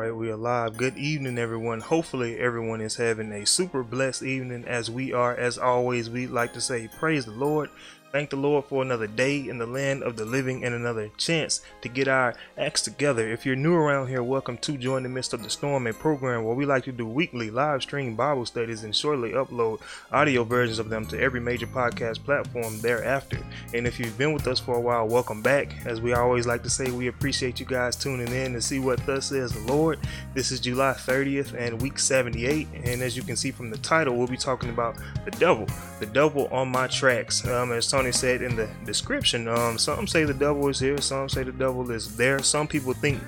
right, we are live. Good evening, everyone. Hopefully, everyone is having a super blessed evening as we are. As always, we like to say, Praise the Lord. Thank the Lord for another day in the land of the living and another chance to get our acts together. If you're new around here, welcome to Joy in the Midst of the Storm, a program where we like to do weekly live stream Bible studies and shortly upload audio versions of them to every major podcast platform thereafter. And if you've been with us for a while, welcome back. As we always like to say, we appreciate you guys tuning in to see what thus says the Lord. This is July 30th and week 78. And as you can see from the title, we'll be talking about the devil, the devil on my tracks. Um, as Tony said in the description, um, some say the devil is here, some say the devil is there. Some people think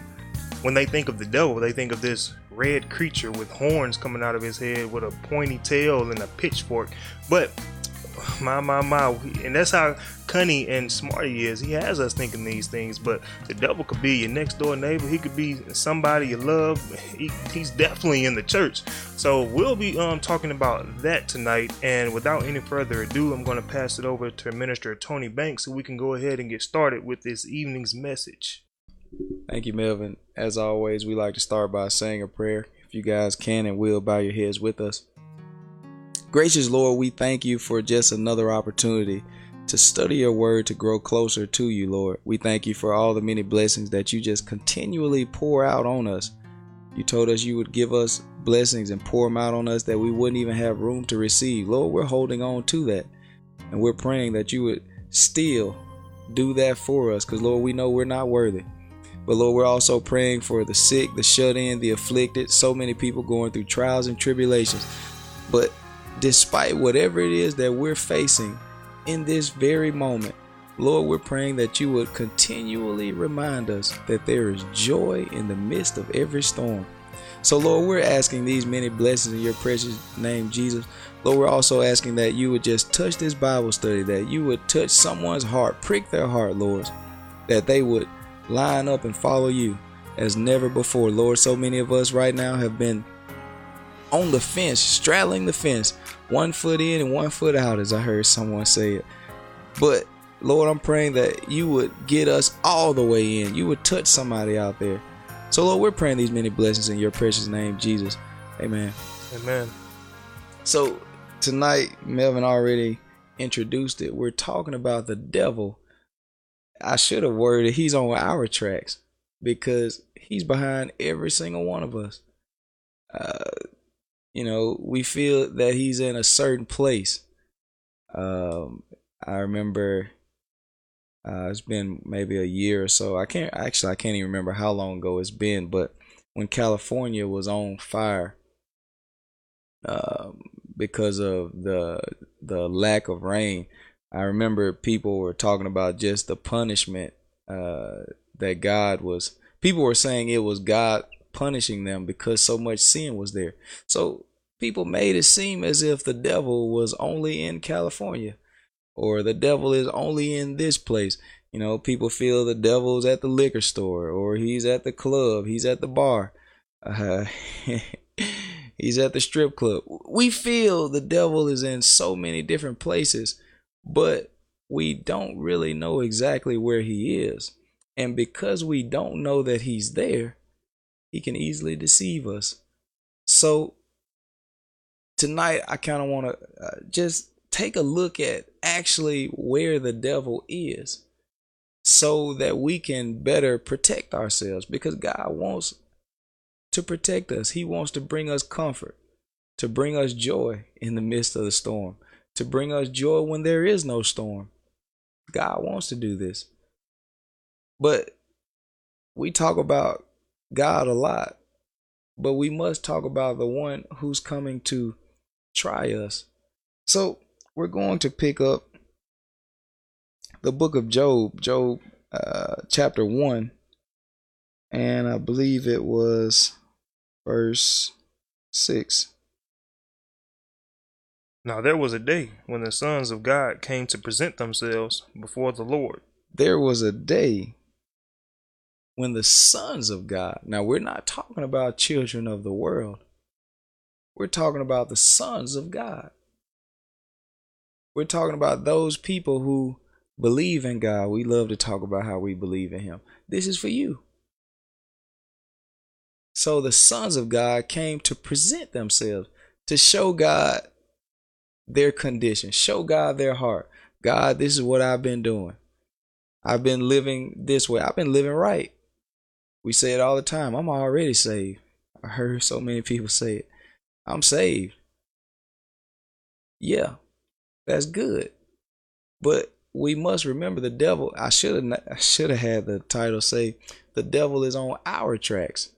when they think of the devil, they think of this red creature with horns coming out of his head with a pointy tail and a pitchfork. But my my my. And that's how cunning and smart he is. He has us thinking these things but the devil could be your next door neighbor. He could be somebody you love. He, he's definitely in the church. So we'll be um talking about that tonight. And without any further ado i'm going to pass it over to minister tony banks so we can go ahead and get started with this evening's message. Thank you, Melvin. As always, we like to start by saying a prayer. If you guys can and will bow your heads with us. Gracious Lord, we thank you for just another opportunity to study your word to grow closer to you, Lord. We thank you for all the many blessings that you just continually pour out on us. You told us you would give us blessings and pour them out on us that we wouldn't even have room to receive. Lord, we're holding on to that. And we're praying that you would still do that for us because, Lord, we know we're not worthy. But Lord, we're also praying for the sick, the shut in, the afflicted, so many people going through trials and tribulations. But despite whatever it is that we're facing in this very moment, Lord, we're praying that you would continually remind us that there is joy in the midst of every storm. So, Lord, we're asking these many blessings in your precious name, Jesus. Lord, we're also asking that you would just touch this Bible study, that you would touch someone's heart, prick their heart, Lord, that they would line up and follow you as never before. Lord, so many of us right now have been on the fence, straddling the fence, one foot in and one foot out, as I heard someone say it. But Lord, I'm praying that you would get us all the way in. You would touch somebody out there. So, Lord, we're praying these many blessings in your precious name, Jesus. Amen. amen So, tonight, Melvin already introduced it. We're talking about the devil. I should have worded he's on our tracks because he's behind every single one of us. Uh, you know, we feel that he's in a certain place. Um, I remember uh, it's been maybe a year or so. I can't actually I can't even remember how long ago it's been, but when California was on fire um, because of the the lack of rain, I remember people were talking about just the punishment uh, that God was. People were saying it was God punishing them because so much sin was there. So people made it seem as if the devil was only in California or the devil is only in this place. You know, people feel the devil's at the liquor store or he's at the club, he's at the bar, uh, he's at the strip club. We feel the devil is in so many different places, but we don't really know exactly where he is. And because we don't know that he's there, he can easily deceive us. So tonight, I kind of want to uh, just take a look at actually where the devil is so that we can better protect ourselves because God wants to protect us. He wants to bring us comfort, to bring us joy in the midst of the storm, to bring us joy when there is no storm. God wants to do this. But we talk about God a lot, but we must talk about the one who's coming to try us. So we're going to pick up the book of Job, Job uh, chapter 1, and I believe it was verse 6. now there was a day when the sons of god came to present themselves before the lord There was a day when the sons of God, now we're not talking about children of the world, we're talking about the sons of God. We're talking about those people who believe in God. We love to talk about how we believe in Him. This is for you. So the sons of God came to present themselves, to show God their condition, show God their heart. God, this is what I've been doing. I've been living this way. I've been living right. We say it all the time. I'm already saved. I heard so many people say it. I'm saved. Yeah, that's good. But we must remember the devil. I should have I should have had the title say the devil is on our tracks,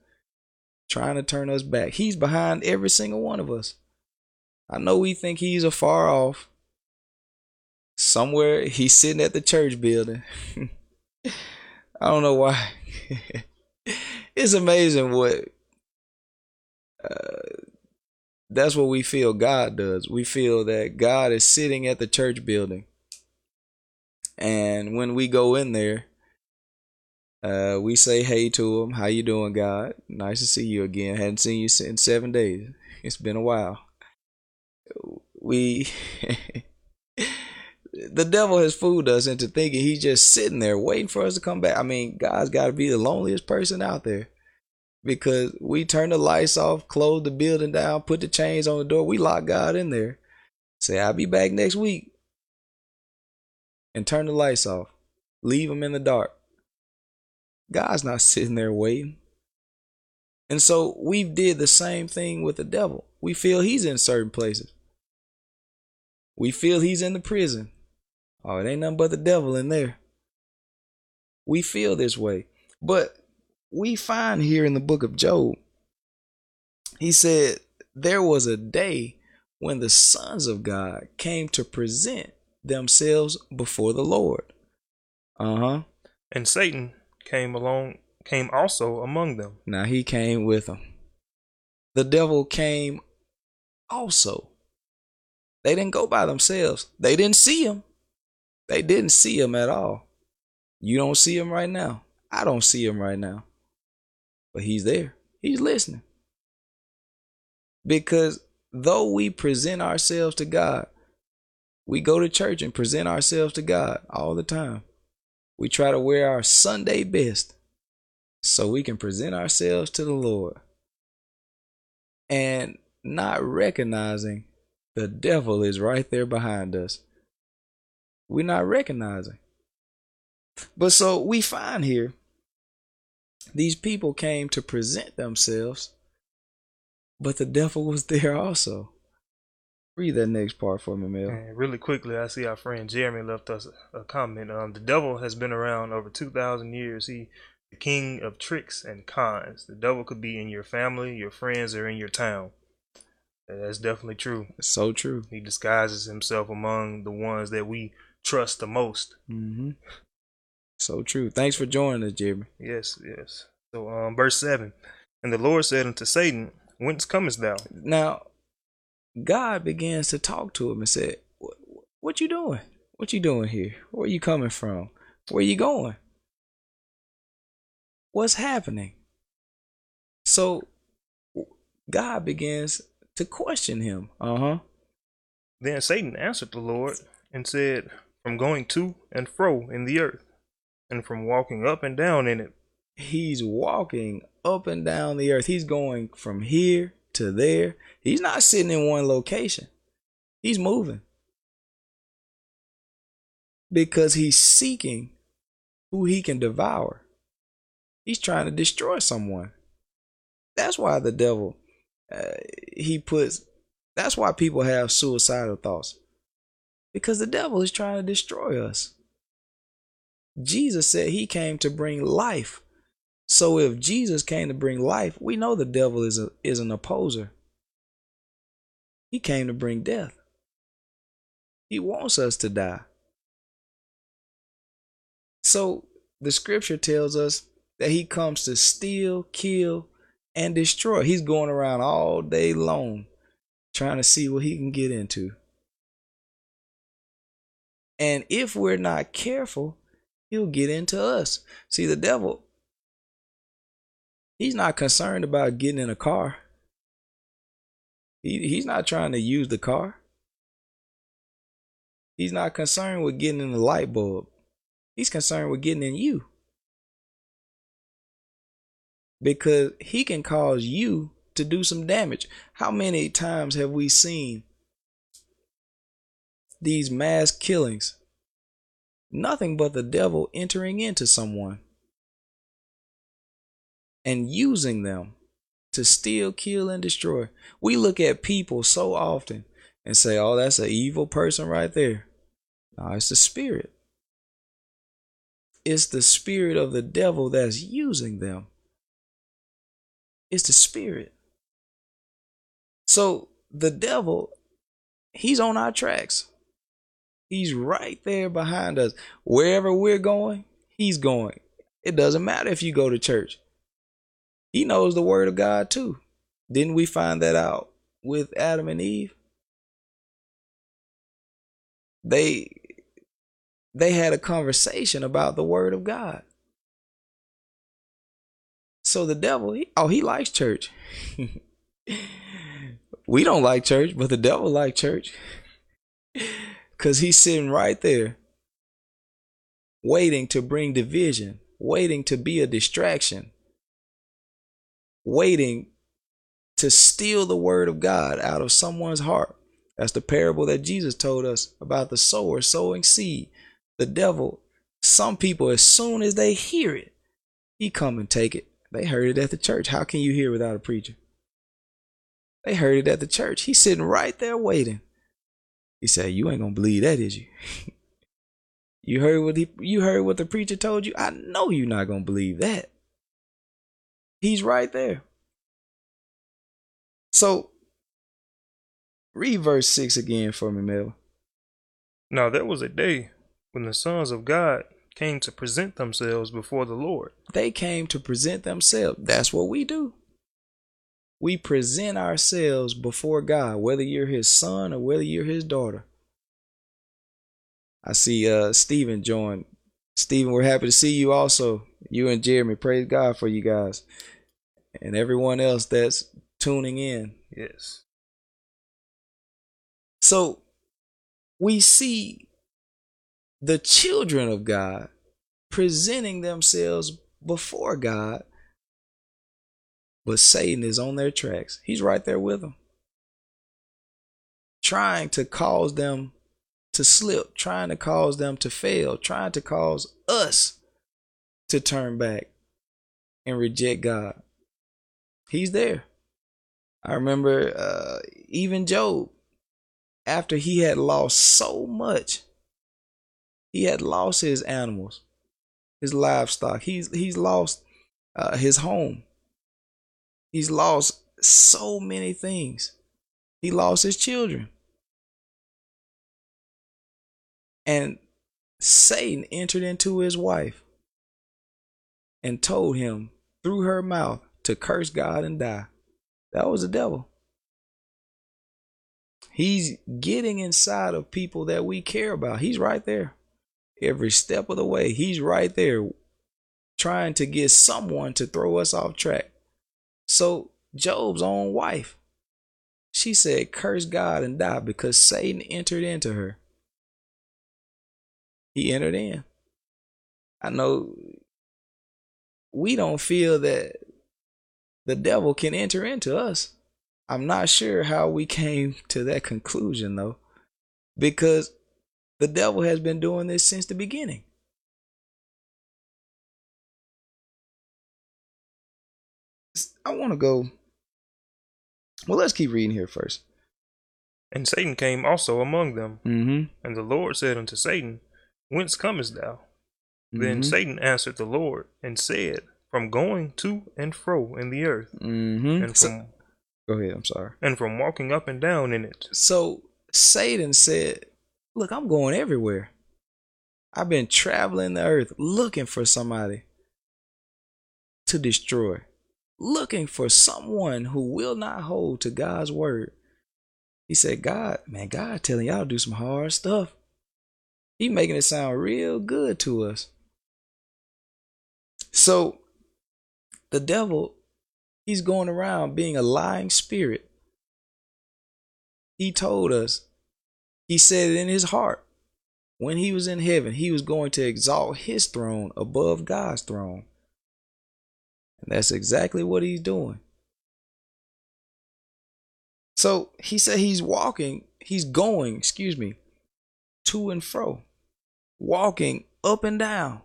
trying to turn us back. He's behind every single one of us. I know we think he's afar off. Somewhere he's sitting at the church building. I don't know why. it's amazing what uh, that's what we feel God does. We feel that God is sitting at the church building. And when we go in there, uh, we say hey to him. How you doing, God? Nice to see you again. Hadn't seen you in seven days. It's been a while. We, the devil has fooled us into thinking he's just sitting there waiting for us to come back. I mean, God's got to be the loneliest person out there because we turn the lights off, close the building down, put the chains on the door. We lock God in there. Say, I'll be back next week. And turn the lights off. Leave him in the dark. God's not sitting there waiting. And so we did the same thing with the devil. We feel he's in certain places. We feel he's in the prison. Oh, it ain't nothing but the devil in there. We feel this way. But we find here in the book of Job, he said, There was a day when the sons of God came to present themselves before the Lord. Uh huh. And Satan came along, came also among them. Now he came with them. The devil came also. They didn't go by themselves. They didn't see him. They didn't see him at all. You don't see him right now. I don't see him right now. But he's there. He's listening. Because though we present ourselves to God, we go to church and present ourselves to God all the time. We try to wear our Sunday best so we can present ourselves to the Lord. And not recognizing the devil is right there behind us. We're not recognizing. But so we find here these people came to present themselves, but the devil was there also. Read that next part for me, Mel. And really quickly, I see our friend Jeremy left us a comment. Um, the devil has been around over two thousand years. He, the king of tricks and cons. The devil could be in your family, your friends, or in your town. That's definitely true. It's so true. He disguises himself among the ones that we trust the most. Mm-hmm. So true. Thanks for joining us, Jeremy. Yes, yes. So, um, verse seven, and the Lord said unto Satan, Whence comest thou? Now, God begins to talk to him and said, "What you doing? What you doing here? Where you coming from? Where you going? What's happening?" So, God begins to question him. Uh huh. Then Satan answered the Lord and said, From going to and fro in the earth, and from walking up and down in it. He's walking up and down the earth. He's going from here to there. He's not sitting in one location. He's moving. Because he's seeking who he can devour. He's trying to destroy someone. That's why the devil uh, he puts that's why people have suicidal thoughts. Because the devil is trying to destroy us. Jesus said he came to bring life. So if Jesus came to bring life, we know the devil is a, is an opposer. He came to bring death. He wants us to die. So the scripture tells us that he comes to steal, kill, and destroy. He's going around all day long trying to see what he can get into. And if we're not careful, he'll get into us. See, the devil, he's not concerned about getting in a car. He, he's not trying to use the car. He's not concerned with getting in the light bulb. He's concerned with getting in you. because he can cause you to do some damage. How many times have we seen these mass killings? Nothing but the devil entering into someone and using them to steal, kill, and destroy. We look at people so often and say, oh, that's an evil person right there. No, it's the spirit. It's the spirit of the devil that's using them. It's the spirit. So the devil, he's on our tracks. He's right there behind us. Wherever we're going, he's going. It doesn't matter if you go to church. He knows the word of God too. Didn't we find that out with Adam and Eve? They they had a conversation about the word of God. So the devil, he, oh, he likes church. we don't like church, but the devil like church. Cuz he's sitting right there waiting to bring division, waiting to be a distraction, waiting to steal the word of God out of someone's heart. That's the parable that Jesus told us about the sower sowing seed the devil, some people, as soon as they hear it, he come and take it. They heard it at the church. How can you hear without a preacher? They heard it at the church. He's sitting right there waiting. He said, "You ain't gonna believe that, is you? you heard what he, you heard what the preacher told you. I know you're not gonna believe that. He's right there. So, read verse six again for me, Mel. Now there was a day when the sons of God came to present themselves before the Lord. They came to present themselves. That's what we do. We present ourselves before God, whether you're his son or whether you're his daughter. I see uh Stephen join. Stephen, we're happy to see you also. You and Jeremy. Praise God for you guys. And everyone else that's tuning in. Yes. So we see the children of God presenting themselves before God, but Satan is on their tracks. He's right there with them, trying to cause them to slip, trying to cause them to fail, trying to cause us to turn back and reject God. He's there. I remember uh, even Job, after he had lost so much, he had lost his animals, his livestock. He's he's lost uh, his home. He's lost so many things. He lost his children. And Satan entered into his wife and told him through her mouth to curse God and die. That was the devil. He's getting inside of people that we care about. He's right there every step of the way. He's right there trying to get someone to throw us off track. So, Job's own wife, she said, Curse God and die because Satan entered into her. He entered in. I know we don't feel that the devil can enter into us. I'm not sure how we came to that conclusion though, because the devil has been doing this since the beginning. I want to go. Well, let's keep reading here first. And Satan came also among them. Mm-hmm. And the Lord said unto Satan, Whence comest thou? Mm-hmm. Then Satan answered the Lord and said, From going to and fro in the earth, mm-hmm. and from so, go ahead. I'm sorry. And from walking up and down in it. So Satan said, Look, I'm going everywhere. I've been traveling the earth looking for somebody to destroy, looking for someone who will not hold to God's word. He said, God, man, God telling y'all to do some hard stuff. He making it sound real good to us. So the devil, he's going around being a lying spirit. He told us he said it in his heart. When he was in heaven, he was going to exalt his throne above God's throne. And that's exactly what he's doing. So he said he's walking, he's going, excuse me, to and fro, walking up and down.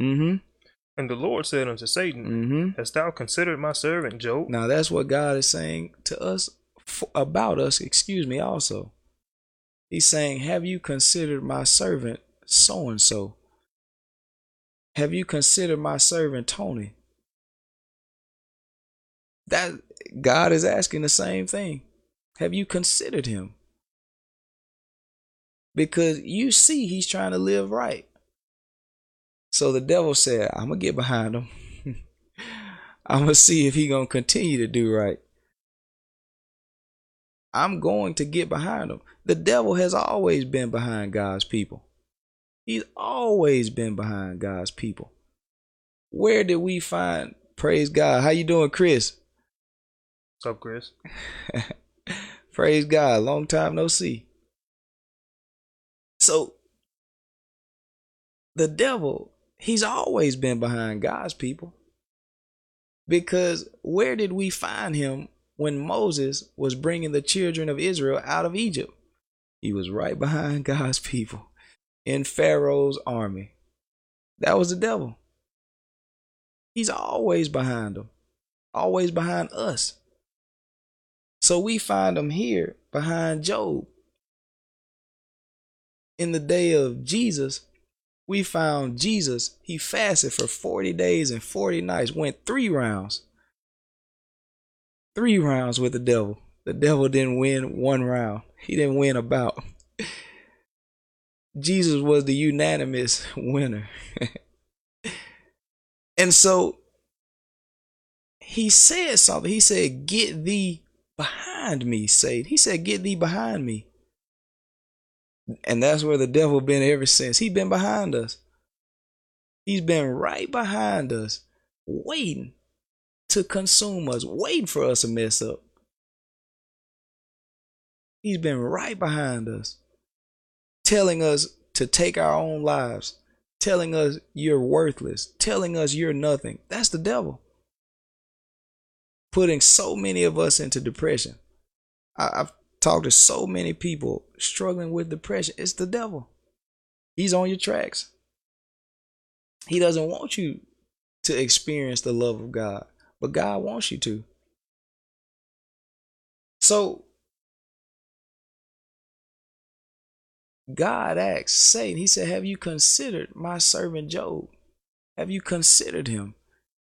Mm-hmm. And the Lord said unto Satan, Mm-hmm. Hast thou considered my servant Job? Now that's what God is saying to us about us, excuse me, also. He's saying, Have you considered my servant so and so? Have you considered my servant Tony? That God is asking the same thing. Have you considered him? Because you see he's trying to live right. So the devil said, I'm gonna get behind him. I'm gonna see if he gonna continue to do right. I'm going to get behind him. The devil has always been behind God's people. He's always been behind God's people. Where did we find praise God? How you doing, Chris? What's up, Chris? praise God. Long time no see. So the devil, he's always been behind God's people. Because where did we find him when Moses was bringing the children of Israel out of Egypt? He was right behind God's people in Pharaoh's army. That was the devil. He's always behind them, always behind us. So we find him here behind Job. In the day of Jesus, we found Jesus. He fasted for 40 days and 40 nights, went three rounds. Three rounds with the devil. The devil didn't win one round, he didn't win about. Jesus was the unanimous winner. and so he said something. He said, Get thee behind me, Satan. He said, Get thee behind me. And that's where the devil been ever since. He been behind us. He's been right behind us, waiting to consume us, waiting for us to mess up. He's been right behind us, telling us to take our own lives, telling us you're worthless, telling us you're nothing. That's the devil. Putting so many of us into depression. I, I've talked to so many people struggling with depression. It's the devil. He's on your tracks. He doesn't want you to experience the love of God, but God wants you to. So God asked Satan, He said, Have you considered my servant Job? Have you considered him?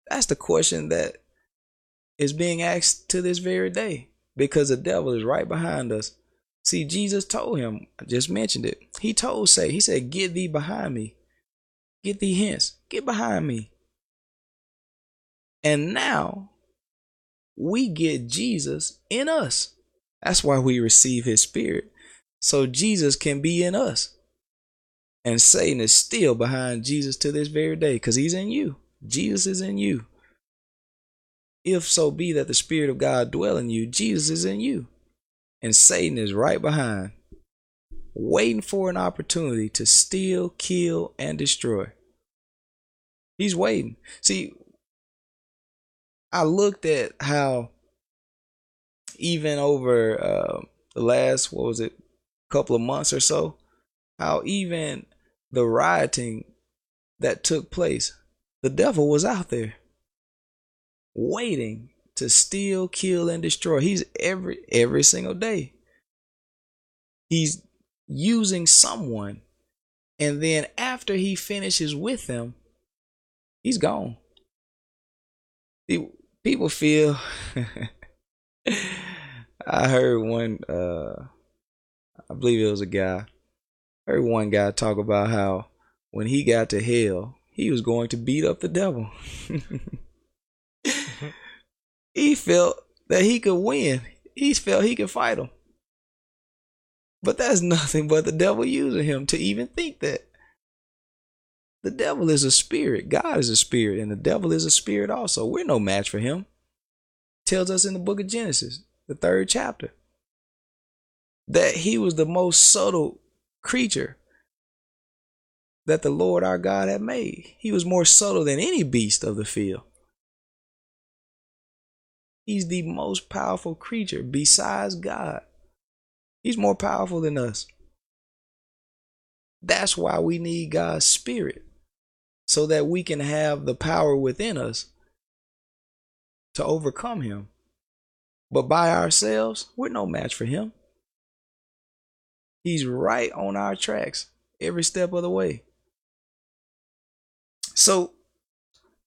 That's the question that is being asked to this very day because the devil is right behind us. See, Jesus told him, I just mentioned it. He told Satan, He said, Get thee behind me. Get thee hence. Get behind me. And now we get Jesus in us. That's why we receive his spirit. So Jesus can be in us. And Satan is still behind Jesus to this very day because he's in you. Jesus is in you. If so be that the Spirit of God dwell in you, Jesus is in you. And Satan is right behind, waiting for an opportunity to steal, kill, and destroy. He's waiting. See, I looked at how even over uh, the last, what was it, couple of months or so, how even the rioting that took place, the devil was out there waiting to steal, kill, and destroy. He's every every single day. He's using someone, and then after he finishes with them, he's gone. People feel. I heard one. Uh, I believe it was a guy. I heard one guy talk about how when he got to hell, he was going to beat up the devil. he felt that he could win. He felt he could fight him. But that's nothing but the devil using him to even think that. The devil is a spirit. God is a spirit, and the devil is a spirit also. We're no match for him. tells us in the book of Genesis, the third chapter, that he was the most subtle creature that the Lord our God had made. He was more subtle than any beast of the field. He's the most powerful creature besides God. He's more powerful than us. That's why we need God's Spirit, so that we can have the power within us to overcome Him. But by ourselves, we're no match for Him. He's right on our tracks every step of the way. So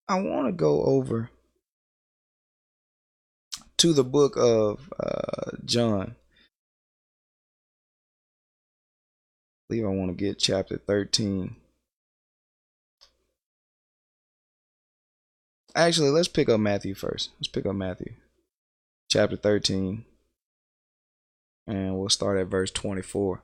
I want to go over to the book of uh, John. I believe I want to get chapter 13. Actually, let's pick up Matthew first. Let's pick up Matthew chapter 13. And we'll start at verse 24.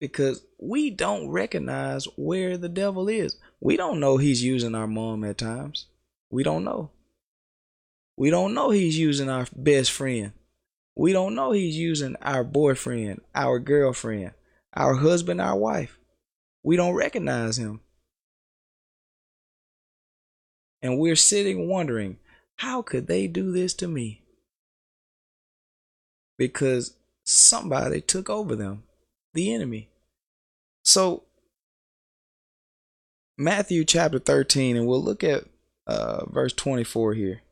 Because we don't recognize where the devil is. We don't know he's using our mom at times. We don't know. We don't know he's using our best friend. We don't know he's using our boyfriend, our girlfriend, our husband, our wife. We don't recognize him. And we're sitting wondering, how could they do this to me? Because somebody took over them, the enemy. So, Matthew chapter 13, and we'll look at uh, verse 24 here.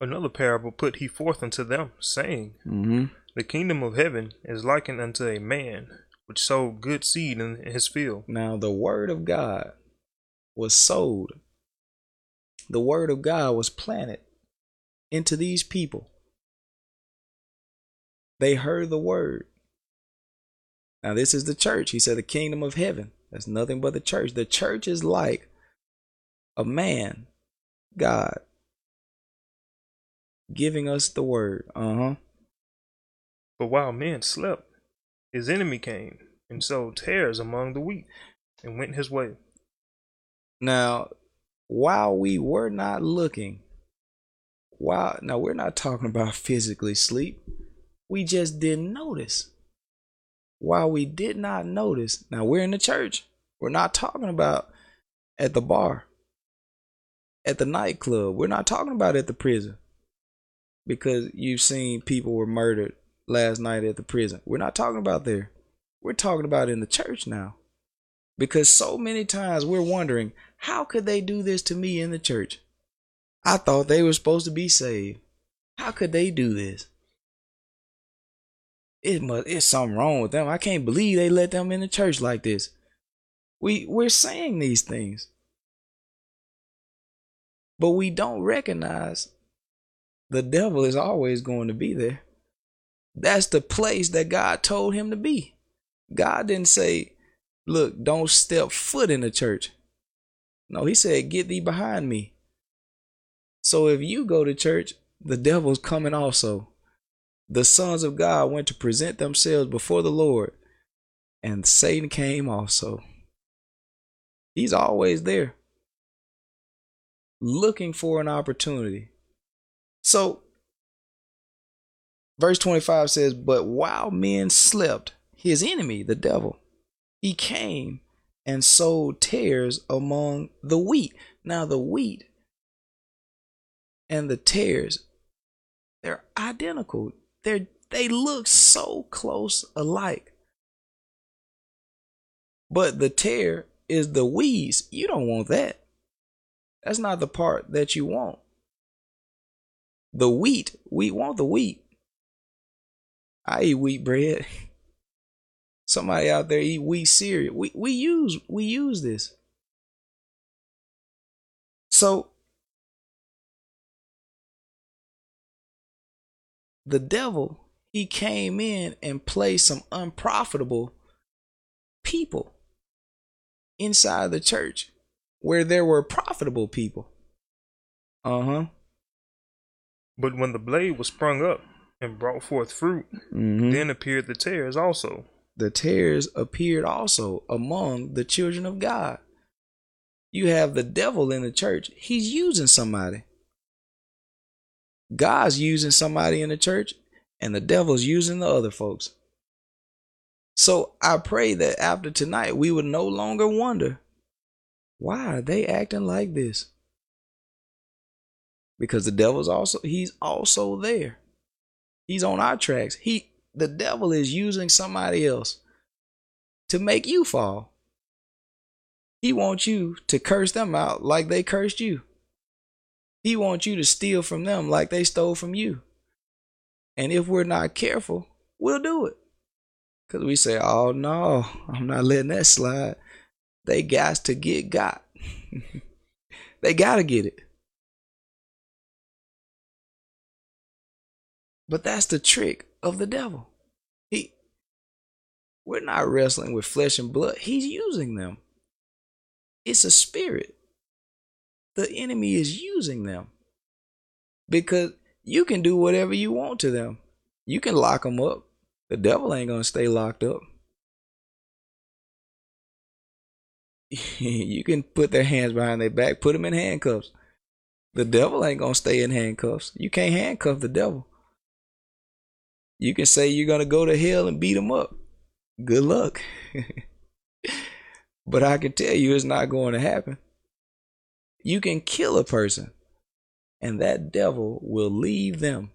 Another parable put he forth unto them, saying, mm-hmm. The kingdom of heaven is likened unto a man which sowed good seed in his field. Now, the word of God was sowed, the word of God was planted into these people. They heard the word, now, this is the church. He said, the kingdom of heaven. That's nothing but the church. The church is like a man, God, giving us the word. Uh huh. But while men slept, his enemy came and sowed tares among the wheat and went his way. Now, while we were not looking, while now we're not talking about physically sleep, we just didn't notice while we did not notice, now we're in the church. We're not talking about at the bar, at the nightclub. We're not talking about at the prison because you've seen people were murdered last night at the prison. We're not talking about there. We're talking about in the church now. Because so many times we're wondering, how could they do this to me in the church? I thought they were supposed to be saved. How could they do this? It must it's something wrong with them. I can't believe they let them in the church like this. We we're saying these things. But we don't recognize the devil is always going to be there. That's the place that God told him to be. God didn't say, look, don't step foot in the church. No, he said, get thee behind me. So if you go to church, the devil's coming also the sons of God went to present themselves before the Lord, and Satan came also. He's always there, looking for an opportunity. So, verse 25 says, But while men slept, his enemy, the devil, he came and sowed tares among the wheat. Now, the wheat and the tares, they're identical they they look so close alike. But the tare is the weeds. You don't want that. That's not the part that you want. The wheat, we want the wheat. I eat wheat bread. Somebody out there eat wheat cereal. We we use we use this. So the devil, he came in and placed some unprofitable people inside the church where there were profitable people. Uh huh. But when the blade was sprung up and brought forth fruit, mm-hmm. then appeared the tares also. The tares appeared also among the children of God. You have the devil in the church, he's using somebody. God's using somebody in the church and the devil's using the other folks. So I pray that after tonight, we would no longer wonder why are they acting like this? Because the devil's also he's also there. He's on our tracks. He the devil is using somebody else to make you fall. He wants you to curse them out like they cursed you. He wants you to steal from them like they stole from you. And if we're not careful, we'll do it. Because we say, oh no, I'm not letting that slide. They got to get got. they got to get it. But that's the trick of the devil. He we're not wrestling with flesh and blood. He's using them. It's a spirit. The enemy is using them. Because you can do whatever you want to them. You can lock them up. The devil ain't going to stay locked up. you can put their hands behind their back, put them in handcuffs. The devil ain't going to stay in handcuffs. You can't handcuff the devil. You can say you're going to go to hell and beat him up. Good luck. but I can tell you it's not going to happen. You can kill a person, and that devil will leave them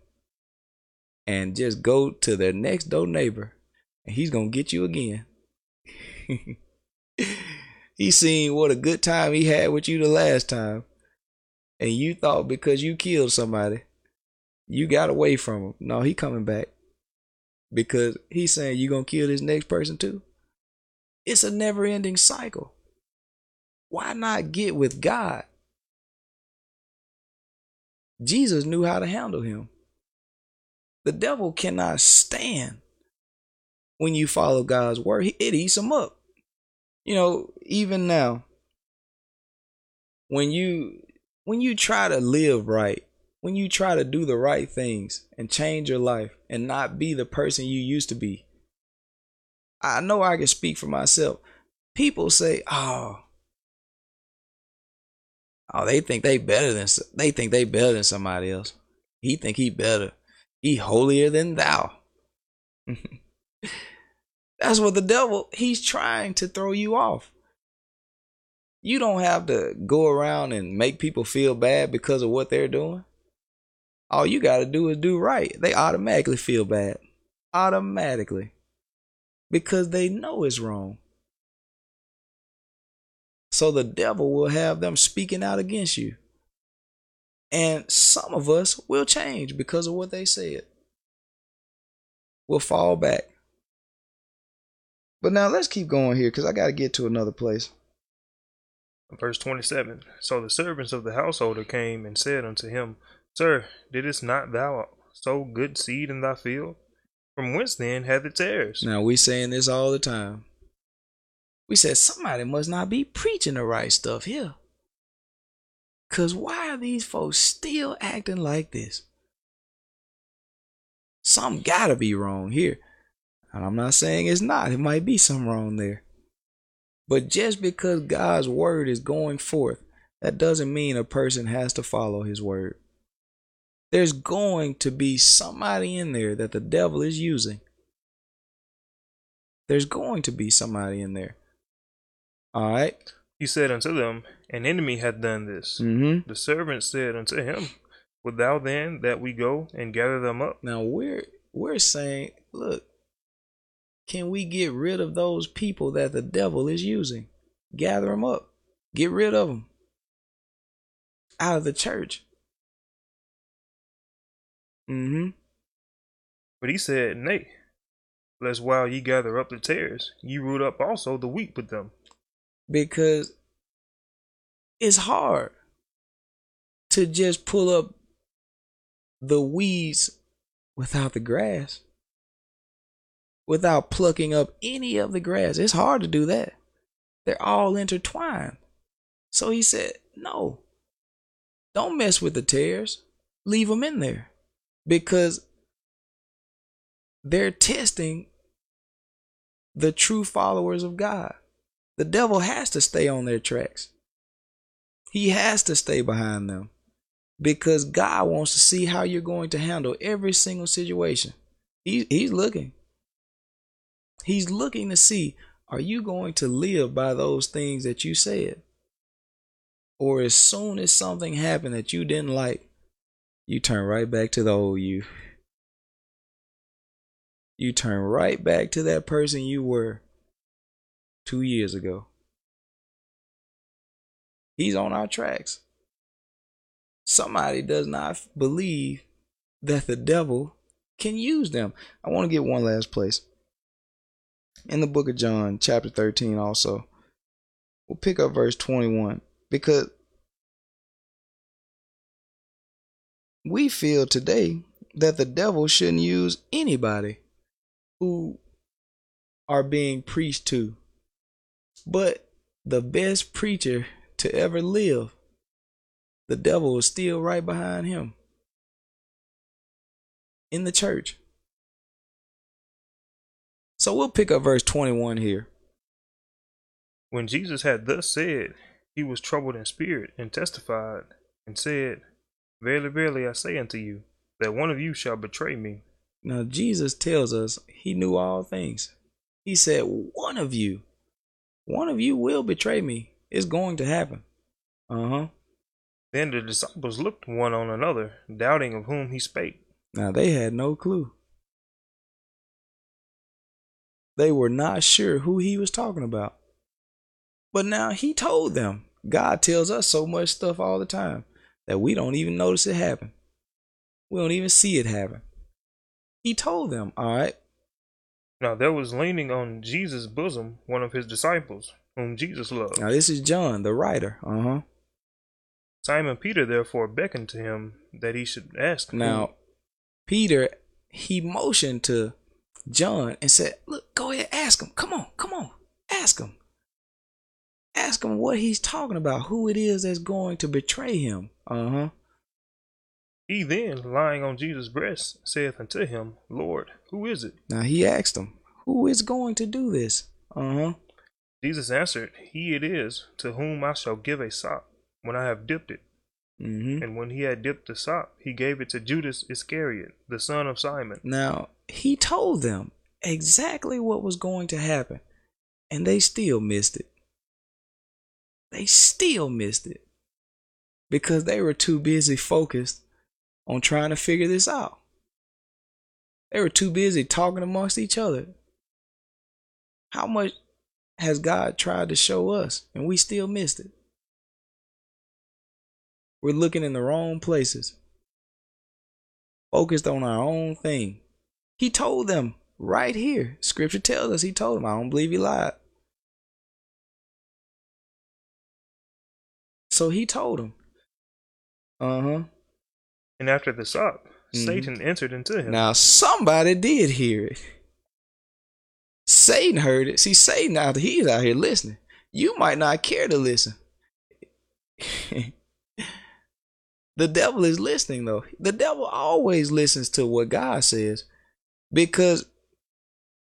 and just go to their next door neighbor and he's gonna get you again. he seen what a good time he had with you the last time. And you thought because you killed somebody, you got away from him. No, he coming back. Because he's saying you gonna kill this next person too. It's a never ending cycle. Why not get with God? Jesus knew how to handle him. The devil cannot stand when you follow God's word. It eats him up. You know, even now, when you when you try to live right, when you try to do the right things and change your life and not be the person you used to be. I know I can speak for myself. People say, "Oh, oh, they think they better than they think they better than somebody else. He think he better he holier than thou. That's what the devil, he's trying to throw you off. You don't have to go around and make people feel bad because of what they're doing. All you got to do is do right. They automatically feel bad. Automatically. Because they know it's wrong. So the devil will have them speaking out against you. And some of us will change because of what they said. We'll fall back. But now let's keep going here because I got to get to another place. Verse 27 So the servants of the householder came and said unto him, Sir, didst not thou sow good seed in thy field? From whence then hath it tares? Now we saying this all the time. We said somebody must not be preaching the right stuff here. Cause why are these folks still acting like this? Some gotta be wrong here. And I'm not saying it's not. It might be some wrong there. But just because God's word is going forth, that doesn't mean a person has to follow his word. There's going to be somebody in there that the devil is using. There's going to be somebody in there. All right. He said unto them, An enemy hath done this. Mm-hmm. The servant said unto him, Would thou then that we go and gather them up? Now we're we're saying, look, can we get rid of those people that the devil is using? Gather them up. Get rid of them out of the church. Mm-hmm. But he said, Nay, lest while ye gather up the tares, ye root up also the wheat with them because it's hard to just pull up the weeds without the grass, without plucking up any of the grass. It's hard to do that. They're all intertwined. So he said, No, don't mess with the tares. Leave them in there because they're testing the true followers of God. The devil has to stay on their tracks. He has to stay behind them because God wants to see how you're going to handle every single situation. He, he's looking. He's looking to see are you going to live by those things that you said? Or as soon as something happened that you didn't like, you turn right back to the old you. You turn right back to that person you were two years ago. He's on our tracks. Somebody does not believe that the devil can use them. I want to get one last place. In the book of John, chapter 13, also, we'll pick up verse 21 because we feel today that the devil shouldn't use anybody who are being preached to. But the best preacher to ever live, the devil is still right behind him in the church. So we'll pick up verse 21 here. When Jesus had thus said, he was troubled in spirit and testified and said, Verily, verily, I say unto you, that one of you shall betray me. Now, Jesus tells us he knew all things. He said, One of you, one of you will betray me. It's going to happen. Uh huh. Then the disciples looked one on another, doubting of whom he spake. Now, they had no clue. They were not sure who he was talking about. But now he told them. God tells us so much stuff all the time that we don't even notice it happen. We don't even see it happen. He told them, all right. Now there was leaning on Jesus' bosom one of his disciples, whom Jesus loved. Now this is John, the writer. Uh huh. Simon Peter therefore beckoned to him that he should ask. Now, Peter, he motioned to John and said, Look, go ahead, ask him. Come on, come on, ask him. Ask him what he's talking about, who it is that's going to betray him. Uh huh. He then, lying on Jesus' breast, saith unto him, Lord, who is it? Now he asked him, Who is going to do this? Uh huh. Jesus answered, He it is to whom I shall give a sop when I have dipped it. Mm-hmm. And when he had dipped the sop, he gave it to Judas Iscariot, the son of Simon. Now, he told them exactly what was going to happen, and they still missed it. They still missed it because they were too busy focused on trying to figure this out. They were too busy talking amongst each other. How much has God tried to show us and we still missed it? We're looking in the wrong places, focused on our own thing. He told them right here. Scripture tells us he told them. I don't believe he lied. So he told them. Uh huh. And after the sop, mm-hmm. Satan entered into him. Now somebody did hear it. Satan heard it. See, Satan out he's out here listening. You might not care to listen. the devil is listening though. The devil always listens to what God says because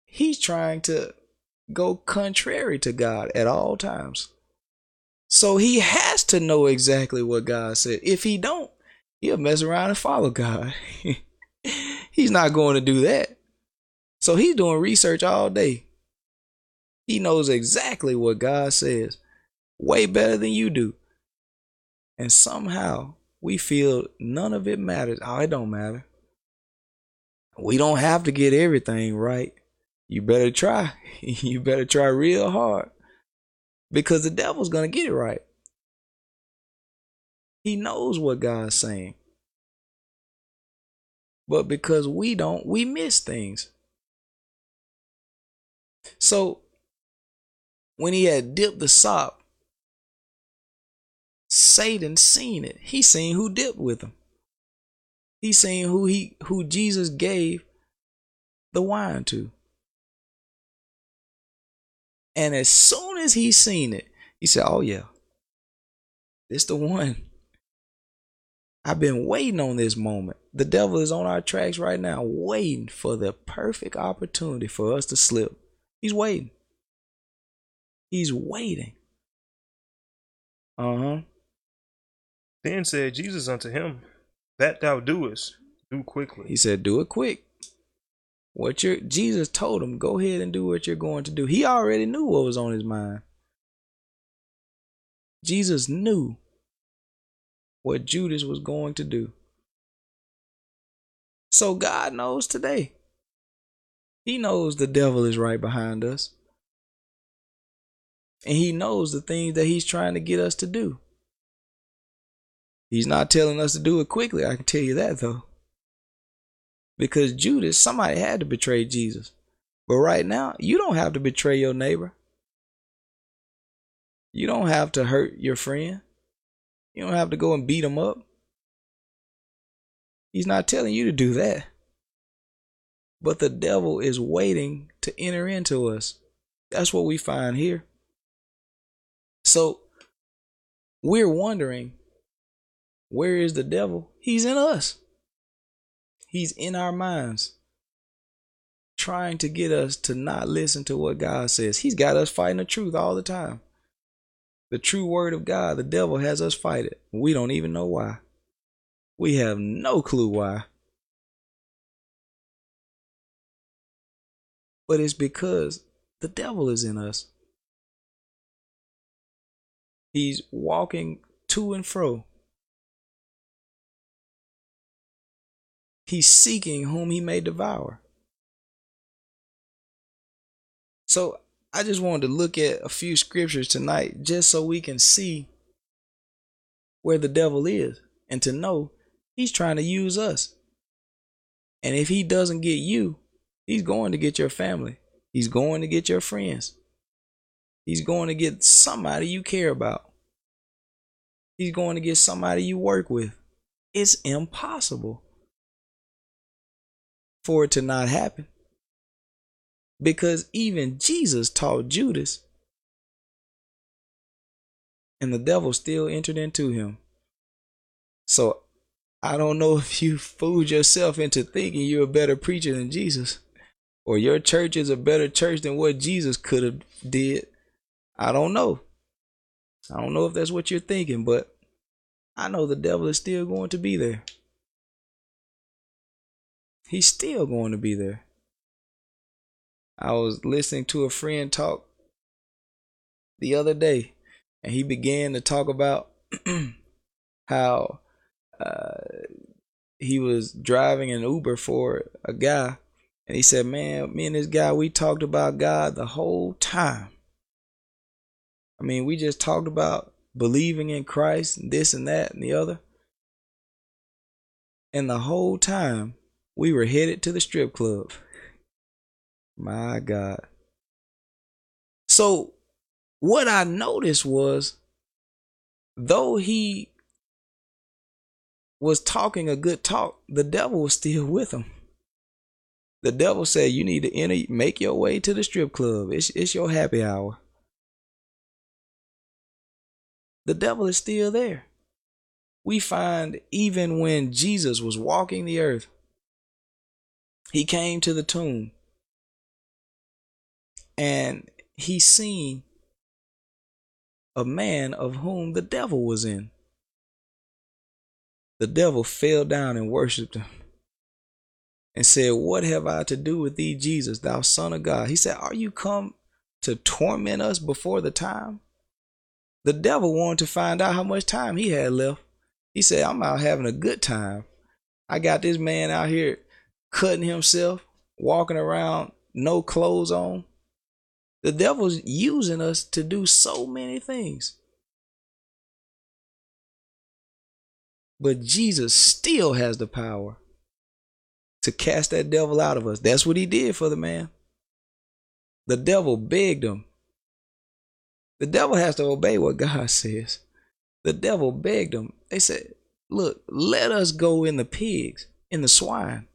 he's trying to go contrary to God at all times. So he has to know exactly what God said. If he don't, he'll mess around and follow God. he's not going to do that. So he's doing research all day. He knows exactly what God says, way better than you do. And somehow we feel none of it matters. Oh, it don't matter. We don't have to get everything right. You better try. you better try real hard because the devil's going to get it right. He knows what God's saying. But because we don't, we miss things. So when he had dipped the sop, Satan seen it. He seen who dipped with him. He seen who he who Jesus gave the wine to. And as soon as he seen it, he said, Oh yeah, this the one. I've been waiting on this moment. The devil is on our tracks right now, waiting for the perfect opportunity for us to slip. He's waiting. He's waiting. Uh huh. Then said Jesus unto him, That thou doest, do quickly. He said, Do it quick. what you're Jesus told him, go ahead and do what you're going to do. He already knew what was on his mind. Jesus knew what Judas was going to do. So God knows today. He knows the devil is right behind us. And he knows the things that he's trying to get us to do. He's not telling us to do it quickly, I can tell you that though. Because Judas, somebody had to betray Jesus. But right now, you don't have to betray your neighbor. You don't have to hurt your friend. You don't have to go and beat him up. He's not telling you to do that. But the devil is waiting to enter into us. That's what we find here. So we're wondering where is the devil? He's in us. He's in our minds, trying to get us to not listen to what God says. He's got us fighting the truth all the time. The true word of God, the devil has us fight it. We don't even know why. We have no clue why. But it's because the devil is in us. He's walking to and fro, He's seeking whom he may devour. So I just wanted to look at a few scriptures tonight just so we can see where the devil is and to know he's trying to use us. And if he doesn't get you, he's going to get your family. He's going to get your friends. He's going to get somebody you care about. He's going to get somebody you work with. It's impossible for it to not happen. Because even Jesus taught Judas, and the devil still entered into him. So I don't know if you fooled yourself into thinking you're a better preacher than Jesus, or your church is a better church than what Jesus could have did. I don't know. I don't know if that's what you're thinking, but I know the devil is still going to be there he's still going to be there. I was listening to a friend talk the other day, and he began to talk about how uh, he was driving an Uber for a guy, and he said, "Man, me and this guy, we talked about God the whole time. I mean, we just talked about believing in Christ, and this and that and the other." And the whole time, we were headed to the strip club. My God. So, what I noticed was, though he was talking a good talk, the devil was still with him. The devil said, "You need to enter, make your way to the strip club. It's it's your happy hour." The devil is still there. We find even when Jesus was walking the earth, he came to the tomb and he seen a man of whom the devil was in. The devil fell down and worshipped him and said, What have I to do with thee, Jesus, thou Son of God? He said, Are you come to torment us before the time? The devil wanted to find out how much time he had left. He said, I'm out having a good time. I got this man out here cutting himself, walking around no clothes on. The devil's using us to do so many things. But Jesus still has the power to cast that devil out of us. That's what he did for the man. The devil begged him. The devil has to obey what God says. The devil begged him. They said, Look, let us go in the pigs, in the swine.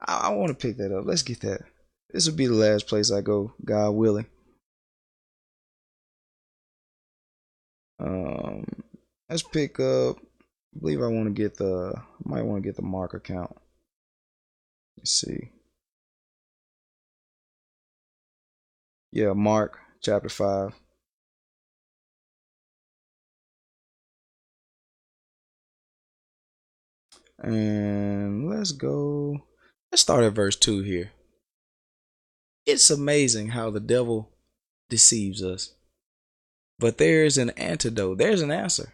I, I want to pick that up. Let's get that. This will be the last place I go, God willing. Um, let's pick up. I believe I want to get the. I might want to get the Mark account. Let's see. Yeah, Mark chapter five. And let's go. Let's start at verse 2 here. It's amazing how the devil deceives us. But there is an antidote, there's an answer.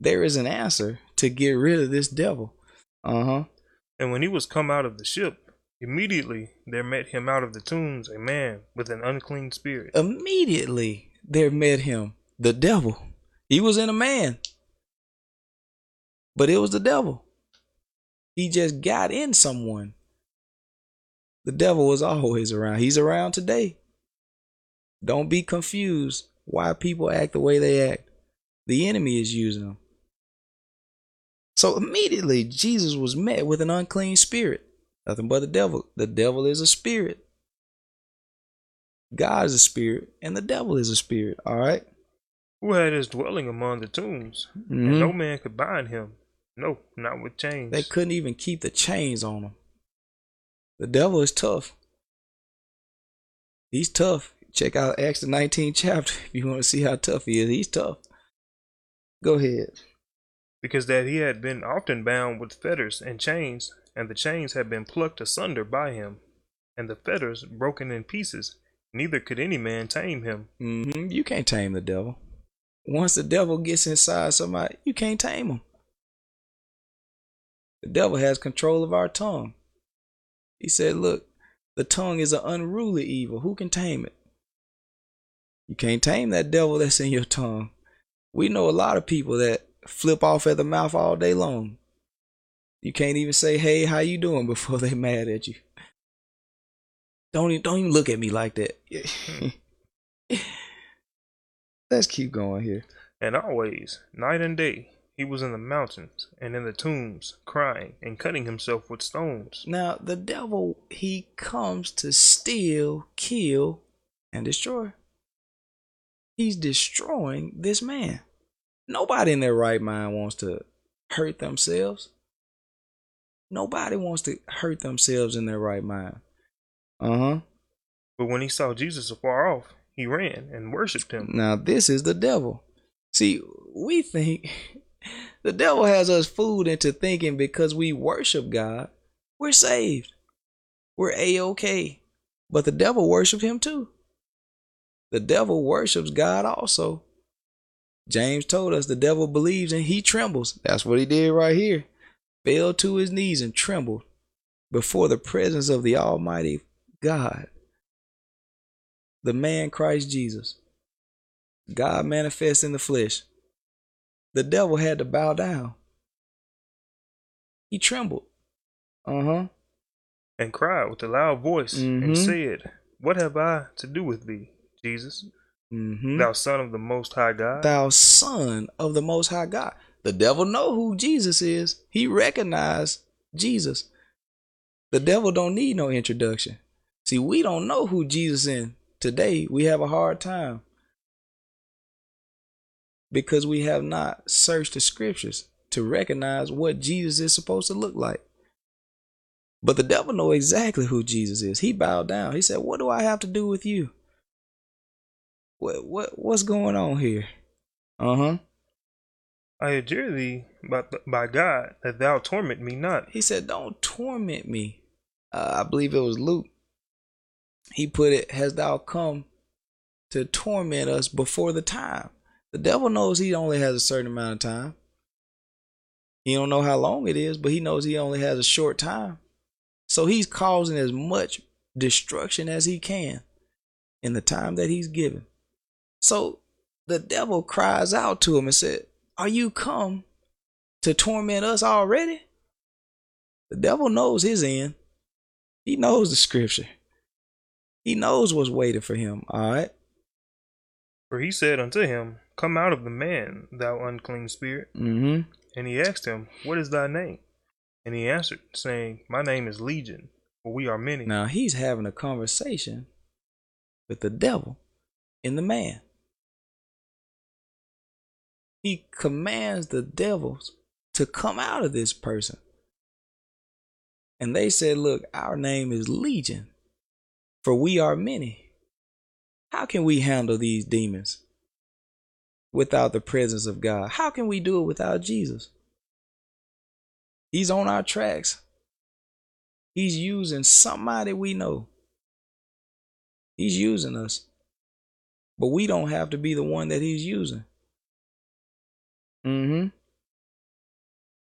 There is an answer to get rid of this devil. Uh huh. And when he was come out of the ship, immediately there met him out of the tombs a man with an unclean spirit. Immediately there met him the devil. He was in a man, but it was the devil. He just got in someone. The devil was always around. He's around today. Don't be confused why people act the way they act. The enemy is using them. So immediately Jesus was met with an unclean spirit. Nothing but the devil. The devil is a spirit. God is a spirit, and the devil is a spirit. All right. Who had his dwelling among the tombs, Mhm. and no man could bind him. No, not with chains. They couldn't even keep the chains on him. The devil is tough. He's tough. Check out Acts the 19th chapter if you want to see how tough he is. He's tough. Go ahead. because that he had been often bound with fetters and chains, and the chains had been plucked asunder by him, and the fetters broken in pieces. Neither could any man tame him. hmm You can't tame the devil. Once the devil gets inside somebody, you can't tame him. The devil has control of our tongue. He said, Look, the tongue is an unruly evil. Who can tame it? You can't tame that devil that's in your tongue. We know a lot of people that flip off at the mouth all day long. You can't even say, "Hey, how you doing?" before they mad at you. Don't even, don't even look at me like that. Let's keep going here. And always, night and day, he was in the mountains and in the tombs, crying and cutting himself with stones. Now, the devil, he comes to steal, kill, and destroy. He's destroying this man. Nobody in their right mind wants to hurt themselves. Nobody wants to hurt themselves in their right mind. Uh huh. But when he saw Jesus afar off, he ran and worshipped him. Now, this is the devil. See, we think the devil has us fooled into thinking because we worship God, we're saved. We're A OK. But the devil worshipped him too. The devil worships God also. James told us the devil believes and he trembles. That's what he did right here. Fell to his knees and trembled before the presence of the Almighty God, the man Christ Jesus. God manifests in the flesh. The devil had to bow down. He trembled. Uh huh. and cried with a loud voice Mhm. and said, What have I to do with thee, Jesus, Mm-hmm. thou Son of the Most High God? Thou son of the Most High God. The devil know who Jesus is. He recognized Jesus. The devil don't need no introduction. See, we don't know who Jesus is. Today we have a hard time because we have not searched the scriptures to recognize what Jesus is supposed to look like. But the devil know exactly who Jesus is. He bowed down. He said, "What do I have to do with you? What what what's going on here?" Uh huh. I adjure thee by, by God that thou torment me not. He said, "Don't torment me." Uh, I believe it was Luke. He put it, "Has thou come to torment us before the time?" The devil knows he only has a certain amount of time. He don't know how long it is, but he knows he only has a short time. So he's causing as much destruction as he can in the time that he's given. So the devil cries out to him and said, Are you come to torment us already? The devil knows his end. He knows the scripture. He knows what's waiting for him, all right? For he said unto him, Come out of the man, thou unclean spirit. Mm-hmm. And he asked him, What is thy name? And he answered, saying, My name is Legion, for we are many. Now he's having a conversation with the devil in the man. He commands the devils to come out of this person. And they said, Look, our name is Legion, for we are many. How can we handle these demons without the presence of God? How can we do it without Jesus? He's on our tracks. He's using somebody we know. He's using us. But we don't have to be the one that he's using. Mm-hmm.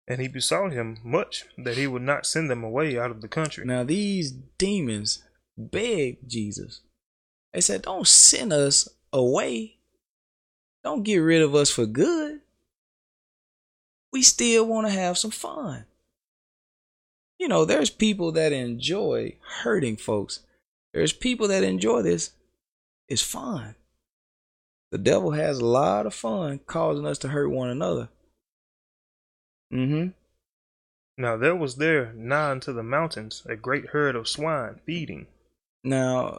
And he besought him much that he would not send them away out of the country. Now these demons begged Jesus. They said, Don't send us away. Don't get rid of us for good. We still want to have some fun. You know, there's people that enjoy hurting folks. There's people that enjoy this. It's fun. The devil has a lot of fun causing us to hurt one another. Mm-hmm. Now there was there nigh unto the mountains a great herd of swine feeding. Now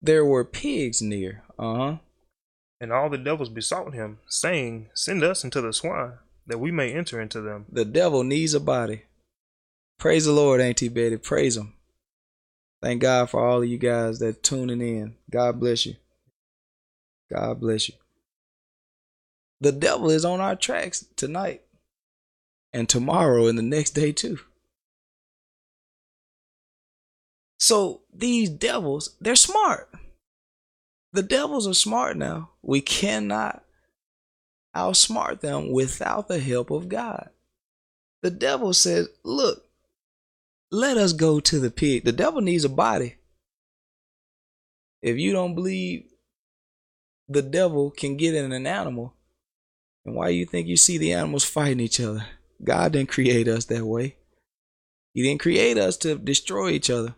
there were pigs near. Uh-huh. And all the devils besought him, saying, Send us into the swine, that we may enter into them. The devil needs a body. Praise the Lord, Auntie Betty. Praise him. Thank God for all of you guys that tuning in. God bless you. God bless you. The devil is on our tracks tonight and tomorrow and the next day too. So these devils, they're smart. The devils are smart now. We cannot outsmart them without the help of God. The devil says, Look, let us go to the pig. The devil needs a body. If you don't believe the devil can get in an animal, and why you think you see the animals fighting each other? God didn't create us that way. He didn't create us to destroy each other.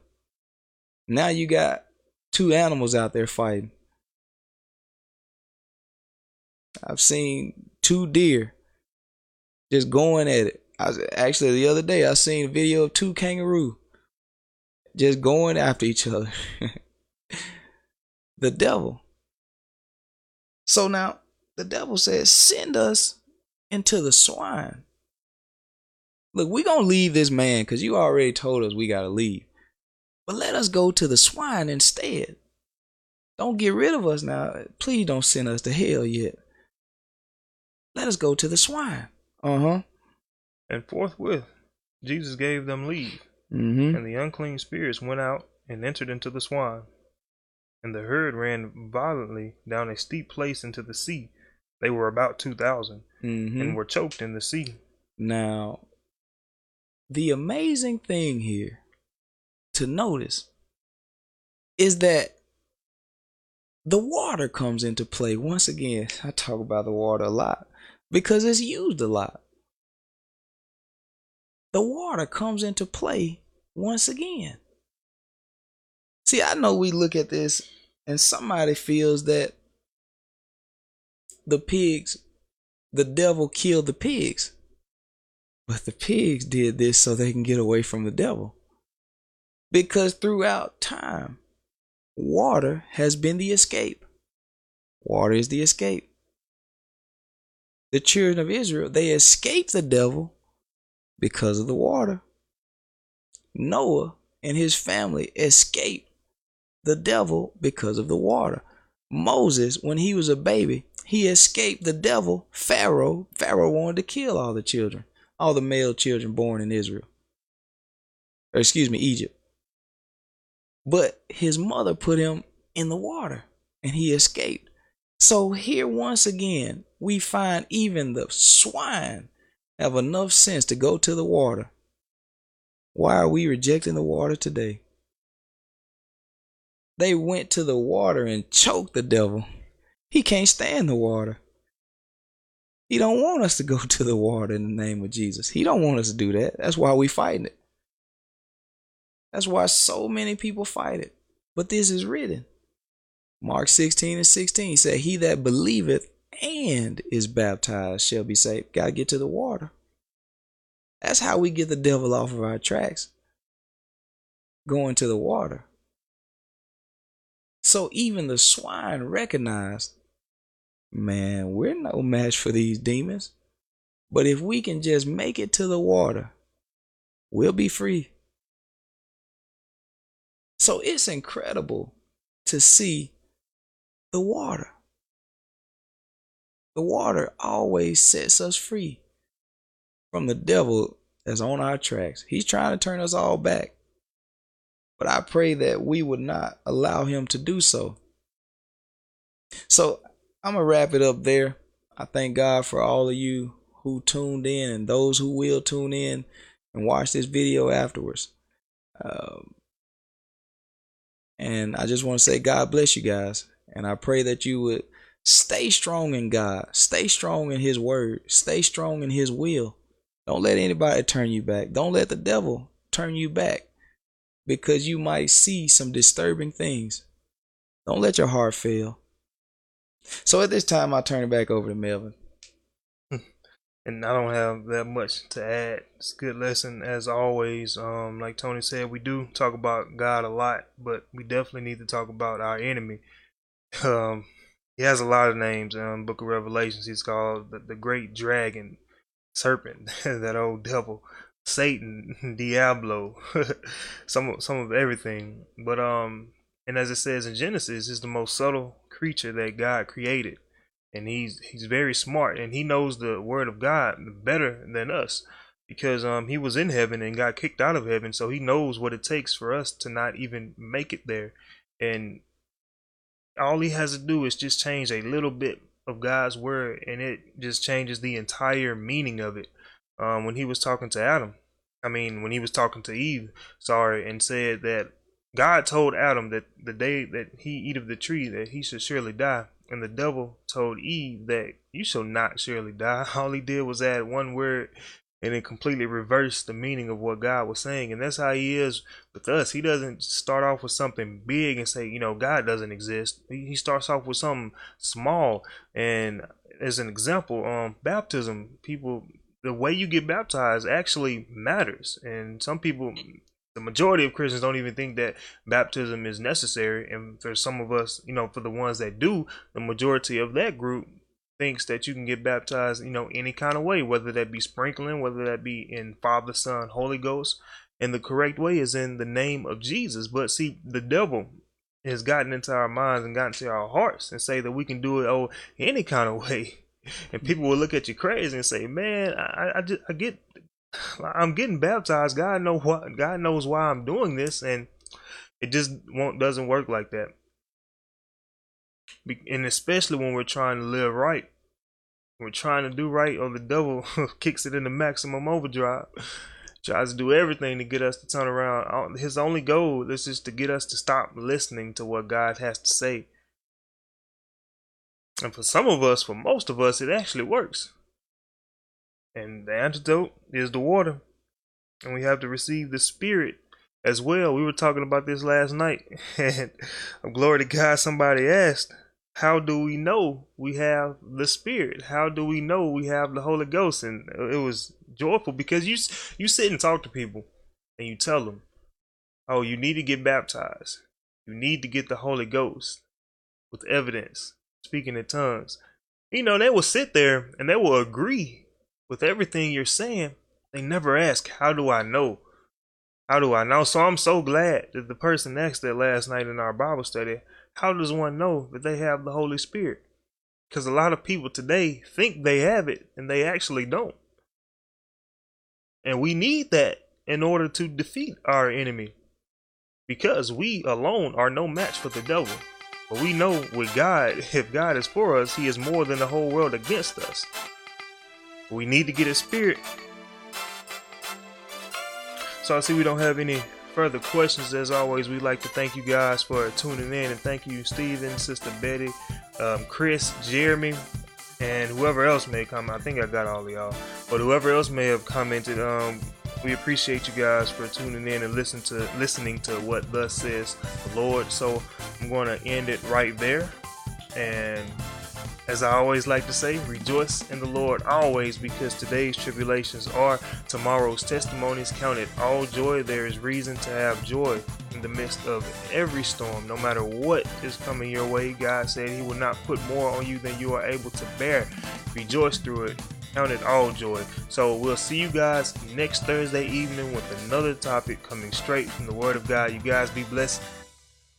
Now you got two animals out there fighting. I've seen two deer just going at it. I was, actually the other day I seen a video of two kangaroo just going after each other. the devil. So now the devil says, "Send us into the swine." Look, we gonna leave this man because you already told us we gotta leave. But let us go to the swine instead. Don't get rid of us now. Please don't send us to hell yet. Let us go to the swine. Uh huh. And forthwith Jesus gave them leave. Mm-hmm. And the unclean spirits went out and entered into the swine. And the herd ran violently down a steep place into the sea. They were about two thousand, Mm-hmm. and were choked in the sea. Now, the amazing thing here to notice is that the water comes into play. Once again, I talk about the water a lot because it's used a lot. The water comes into play once again. See, I know we look at this and somebody feels that the pigs, the devil killed the pigs. But the pigs did this so they can get away from the devil. Because throughout time, water has been the escape. Water is the escape. The children of Israel, they escaped the devil because of the water. Noah and his family escaped the devil because of the water. Moses, when he was a baby, he escaped the devil, Pharaoh. Pharaoh wanted to kill all the children all the male children born in Israel. Or excuse me, Egypt. But his mother put him in the water and he escaped. So here once again, we find even the swine have enough sense to go to the water. Why are we rejecting the water today? They went to the water and choked the devil. He can't stand the water. He don't want us to go to the water in the name of Jesus. He don't want us to do that. That's why we fighting it. That's why so many people fight it. But this is written. Mark 16 and 16 said, He that believeth and is baptized shall be saved. Gotta get to the water. That's how we get the devil off of our tracks. Going to the water. So even the swine recognized Man, we're no match for these demons. But if we can just make it to the water, we'll be free. So it's incredible to see the water. The water always sets us free from the devil that's on our tracks. He's trying to turn us all back. But I pray that we would not allow him to do so. So I'm going to wrap it up there. I thank God for all of you who tuned in and those who will tune in and watch this video afterwards. Um, and I just want to say, God bless you guys. And I pray that you would stay strong in God, stay strong in His word, stay strong in His will. Don't let anybody turn you back. Don't let the devil turn you back because you might see some disturbing things. Don't let your heart fail. So at this time, I turn it back over to Melvin and I don't have that much to add. It's a good lesson as always. Um, like Tony said, we do talk about God a lot, but we definitely need to talk about our enemy. Um, he has a lot of names in Book of Revelations. He's called the, the Great Dragon, Serpent, that old devil, Satan, Diablo, some some of everything. But um, and as it says in Genesis, is the most subtle creature that God created and he's he's very smart and he knows the word of God better than us because um he was in heaven and got kicked out of heaven so he knows what it takes for us to not even make it there and all he has to do is just change a little bit of God's word and it just changes the entire meaning of it um when he was talking to Adam I mean when he was talking to Eve sorry and said that God told Adam that the day that he eat of the tree that he should surely die and the devil told Eve that you shall not surely die. All he did was add one word and it completely reversed the meaning of what God was saying. And that's how he is with us. He doesn't start off with something big and say, you know, God doesn't exist. He starts off with something small. And as an example, um, baptism, people, the way you get baptized actually matters. And some people the majority of Christians don't even think that baptism is necessary. And for some of us, you know, for the ones that do, the majority of that group thinks that you can get baptized, you know, any kind of way, whether that be sprinkling, whether that be in Father, Son, Holy Ghost. And the correct way is in the name of Jesus. But see, the devil has gotten into our minds and gotten to our hearts and say that we can do it oh any kind of way. And people will look at you crazy and say, "Man, I, I just I get I'm getting baptized. God know what God knows why I'm doing this, and it just won't doesn't work like that. And especially when we're trying to live right, we're trying to do right, or the devil kicks it into maximum overdrive, tries to do everything to get us to turn around. His only goal is just to get us to stop listening to what God has to say. And for some of us, for most of us, it actually works. And the antidote is the water. And we have to receive the spirit as well. We were talking about this last night. And glory to God, somebody asked, How do we know we have the spirit? How do we know we have the Holy Ghost? And it was joyful because you you sit and talk to people and you tell them, Oh, you need to get baptized. You need to get the Holy Ghost with evidence, speaking in tongues. You know, they will sit there and they will agree with everything you're saying, they never ask, How do I know? How do I know? So I'm so glad that the person asked that last night in our Bible study. How does one know that they have the Holy Spirit? Because a lot of people today think they have it and they actually don't. And we need that in order to defeat our enemy. Because we alone are no match for the devil. But we know with God, if God is for us, he is more than the whole world against us. We need to get a spirit. So I see we don't have any further questions. As always, we'd like to thank you guys for tuning in and thank you, Stephen, Sister Betty, um, Chris, Jeremy, and whoever else may come. I think I got all of y'all, but whoever else may have commented, um, we appreciate you guys for tuning in and listen to listening to what thus says the Lord. So I'm going to end it right there, and as I always like to say, rejoice in the Lord always, because today's tribulations are tomorrow's testimonies. Count it all joy. There is reason to have joy in the midst of every storm, no matter what is coming your way. God said He will not put more on you than you are able to bear. Rejoice through it. Count it all joy. So we'll see you guys next Thursday evening with another topic coming straight from the Word of God. You guys be blessed.